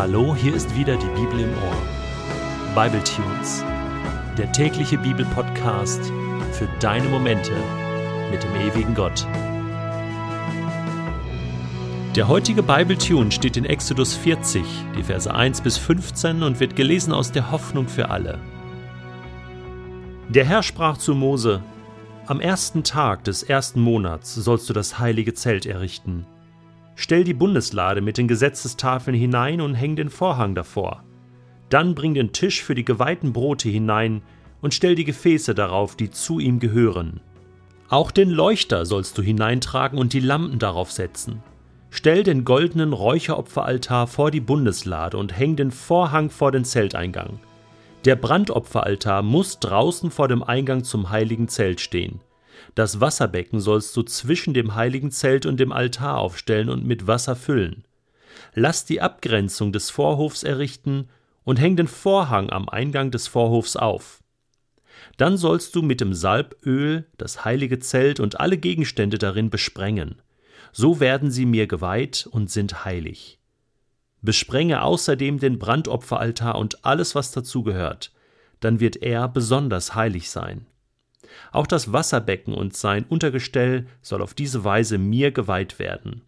Hallo, hier ist wieder die Bibel im Ohr. Bible Tunes, der tägliche Bibelpodcast für deine Momente mit dem ewigen Gott. Der heutige Bible Tune steht in Exodus 40, die Verse 1 bis 15 und wird gelesen aus der Hoffnung für alle. Der Herr sprach zu Mose: Am ersten Tag des ersten Monats sollst du das heilige Zelt errichten. Stell die Bundeslade mit den Gesetzestafeln hinein und häng den Vorhang davor. Dann bring den Tisch für die geweihten Brote hinein und stell die Gefäße darauf, die zu ihm gehören. Auch den Leuchter sollst du hineintragen und die Lampen darauf setzen. Stell den goldenen Räucheropferaltar vor die Bundeslade und häng den Vorhang vor den Zelteingang. Der Brandopferaltar muss draußen vor dem Eingang zum heiligen Zelt stehen. Das Wasserbecken sollst du zwischen dem heiligen Zelt und dem Altar aufstellen und mit Wasser füllen. Lass die Abgrenzung des Vorhofs errichten und häng den Vorhang am Eingang des Vorhofs auf. Dann sollst du mit dem Salböl das heilige Zelt und alle Gegenstände darin besprengen. So werden sie mir geweiht und sind heilig. Besprenge außerdem den Brandopferaltar und alles, was dazugehört, dann wird er besonders heilig sein. Auch das Wasserbecken und sein Untergestell soll auf diese Weise mir geweiht werden.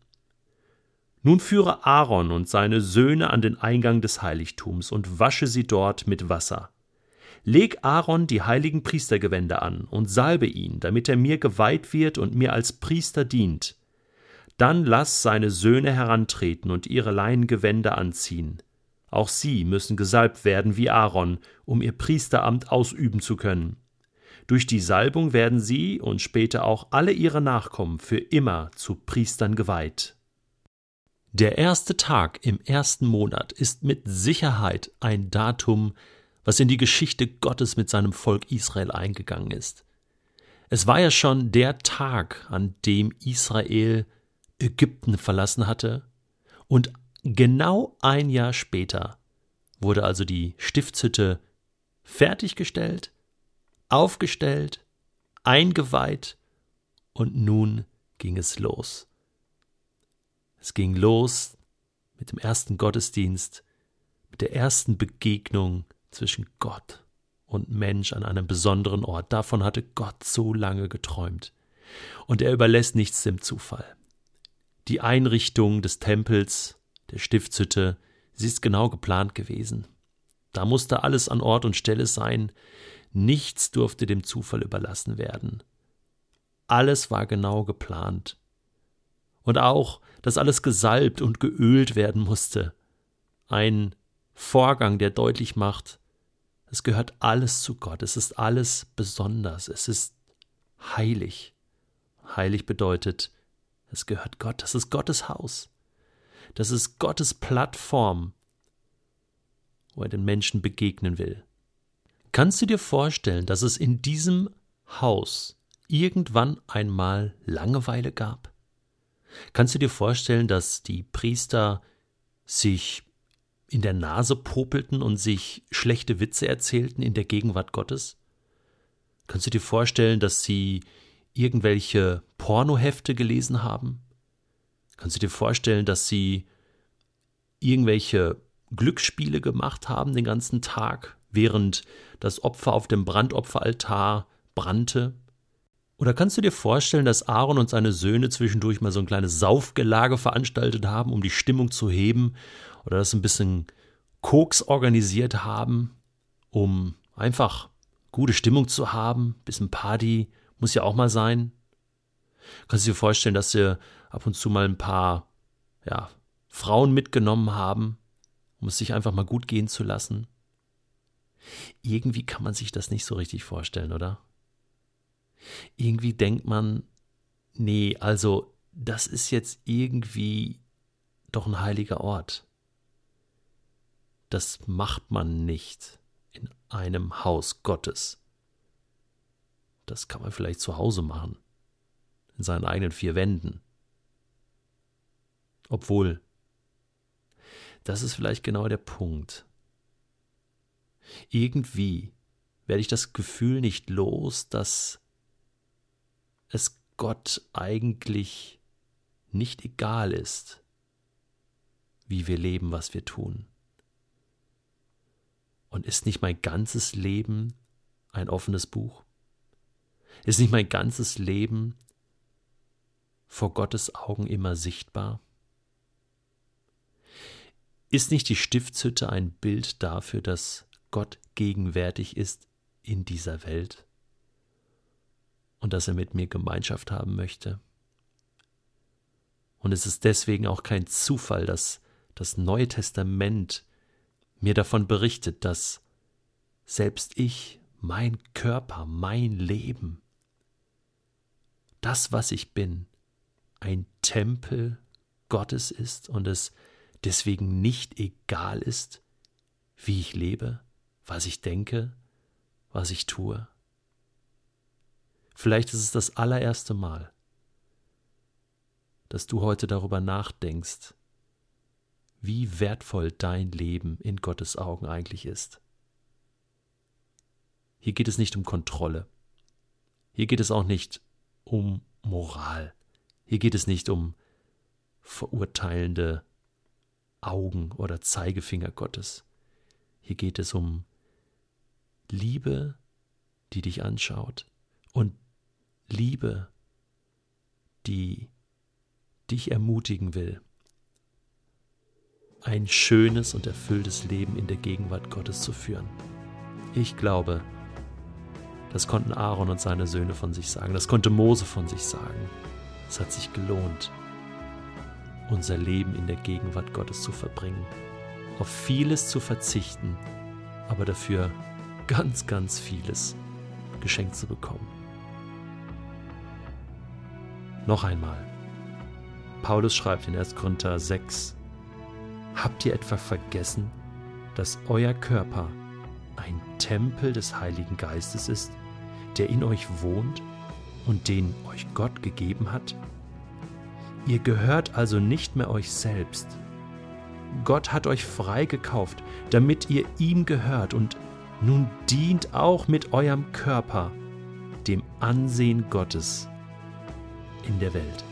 Nun führe Aaron und seine Söhne an den Eingang des Heiligtums und wasche sie dort mit Wasser. Leg Aaron die heiligen Priestergewänder an und salbe ihn, damit er mir geweiht wird und mir als Priester dient. Dann lass seine Söhne herantreten und ihre Leinengewänder anziehen. Auch sie müssen gesalbt werden wie Aaron, um ihr Priesteramt ausüben zu können. Durch die Salbung werden sie und später auch alle ihre Nachkommen für immer zu Priestern geweiht. Der erste Tag im ersten Monat ist mit Sicherheit ein Datum, was in die Geschichte Gottes mit seinem Volk Israel eingegangen ist. Es war ja schon der Tag, an dem Israel Ägypten verlassen hatte, und genau ein Jahr später wurde also die Stiftshütte fertiggestellt aufgestellt, eingeweiht und nun ging es los. Es ging los mit dem ersten Gottesdienst, mit der ersten Begegnung zwischen Gott und Mensch an einem besonderen Ort. Davon hatte Gott so lange geträumt. Und er überlässt nichts dem Zufall. Die Einrichtung des Tempels, der Stiftshütte, sie ist genau geplant gewesen. Da musste alles an Ort und Stelle sein. Nichts durfte dem Zufall überlassen werden. Alles war genau geplant. Und auch, dass alles gesalbt und geölt werden musste. Ein Vorgang, der deutlich macht, es gehört alles zu Gott, es ist alles besonders, es ist heilig. Heilig bedeutet, es gehört Gott, das ist Gottes Haus. Das ist Gottes Plattform, wo er den Menschen begegnen will. Kannst du dir vorstellen, dass es in diesem Haus irgendwann einmal Langeweile gab? Kannst du dir vorstellen, dass die Priester sich in der Nase popelten und sich schlechte Witze erzählten in der Gegenwart Gottes? Kannst du dir vorstellen, dass sie irgendwelche Pornohefte gelesen haben? Kannst du dir vorstellen, dass sie irgendwelche Glücksspiele gemacht haben den ganzen Tag, während das Opfer auf dem Brandopferaltar brannte? Oder kannst du dir vorstellen, dass Aaron und seine Söhne zwischendurch mal so ein kleines Saufgelage veranstaltet haben, um die Stimmung zu heben? Oder das ein bisschen Koks organisiert haben, um einfach gute Stimmung zu haben? Bisschen Party muss ja auch mal sein. Kannst du dir vorstellen, dass sie ab und zu mal ein paar ja, Frauen mitgenommen haben, um es sich einfach mal gut gehen zu lassen? Irgendwie kann man sich das nicht so richtig vorstellen, oder? Irgendwie denkt man, nee, also das ist jetzt irgendwie doch ein heiliger Ort. Das macht man nicht in einem Haus Gottes. Das kann man vielleicht zu Hause machen, in seinen eigenen vier Wänden. Obwohl, das ist vielleicht genau der Punkt. Irgendwie werde ich das Gefühl nicht los, dass es Gott eigentlich nicht egal ist, wie wir leben, was wir tun. Und ist nicht mein ganzes Leben ein offenes Buch? Ist nicht mein ganzes Leben vor Gottes Augen immer sichtbar? Ist nicht die Stiftshütte ein Bild dafür, dass Gott gegenwärtig ist in dieser Welt und dass er mit mir Gemeinschaft haben möchte? Und es ist deswegen auch kein Zufall, dass das Neue Testament mir davon berichtet, dass selbst ich, mein Körper, mein Leben, das, was ich bin, ein Tempel Gottes ist und es deswegen nicht egal ist, wie ich lebe, was ich denke, was ich tue. Vielleicht ist es das allererste Mal, dass du heute darüber nachdenkst, wie wertvoll dein Leben in Gottes Augen eigentlich ist. Hier geht es nicht um Kontrolle. Hier geht es auch nicht um Moral. Hier geht es nicht um verurteilende Augen oder Zeigefinger Gottes. Hier geht es um Liebe, die dich anschaut und Liebe, die dich ermutigen will, ein schönes und erfülltes Leben in der Gegenwart Gottes zu führen. Ich glaube, das konnten Aaron und seine Söhne von sich sagen, das konnte Mose von sich sagen. Es hat sich gelohnt, unser Leben in der Gegenwart Gottes zu verbringen, auf vieles zu verzichten, aber dafür ganz, ganz vieles geschenkt zu bekommen. Noch einmal. Paulus schreibt in 1. Korinther 6, Habt ihr etwa vergessen, dass euer Körper ein Tempel des Heiligen Geistes ist, der in euch wohnt und den euch Gott gegeben hat? Ihr gehört also nicht mehr euch selbst. Gott hat euch freigekauft, damit ihr ihm gehört und nun dient auch mit eurem Körper dem Ansehen Gottes in der Welt.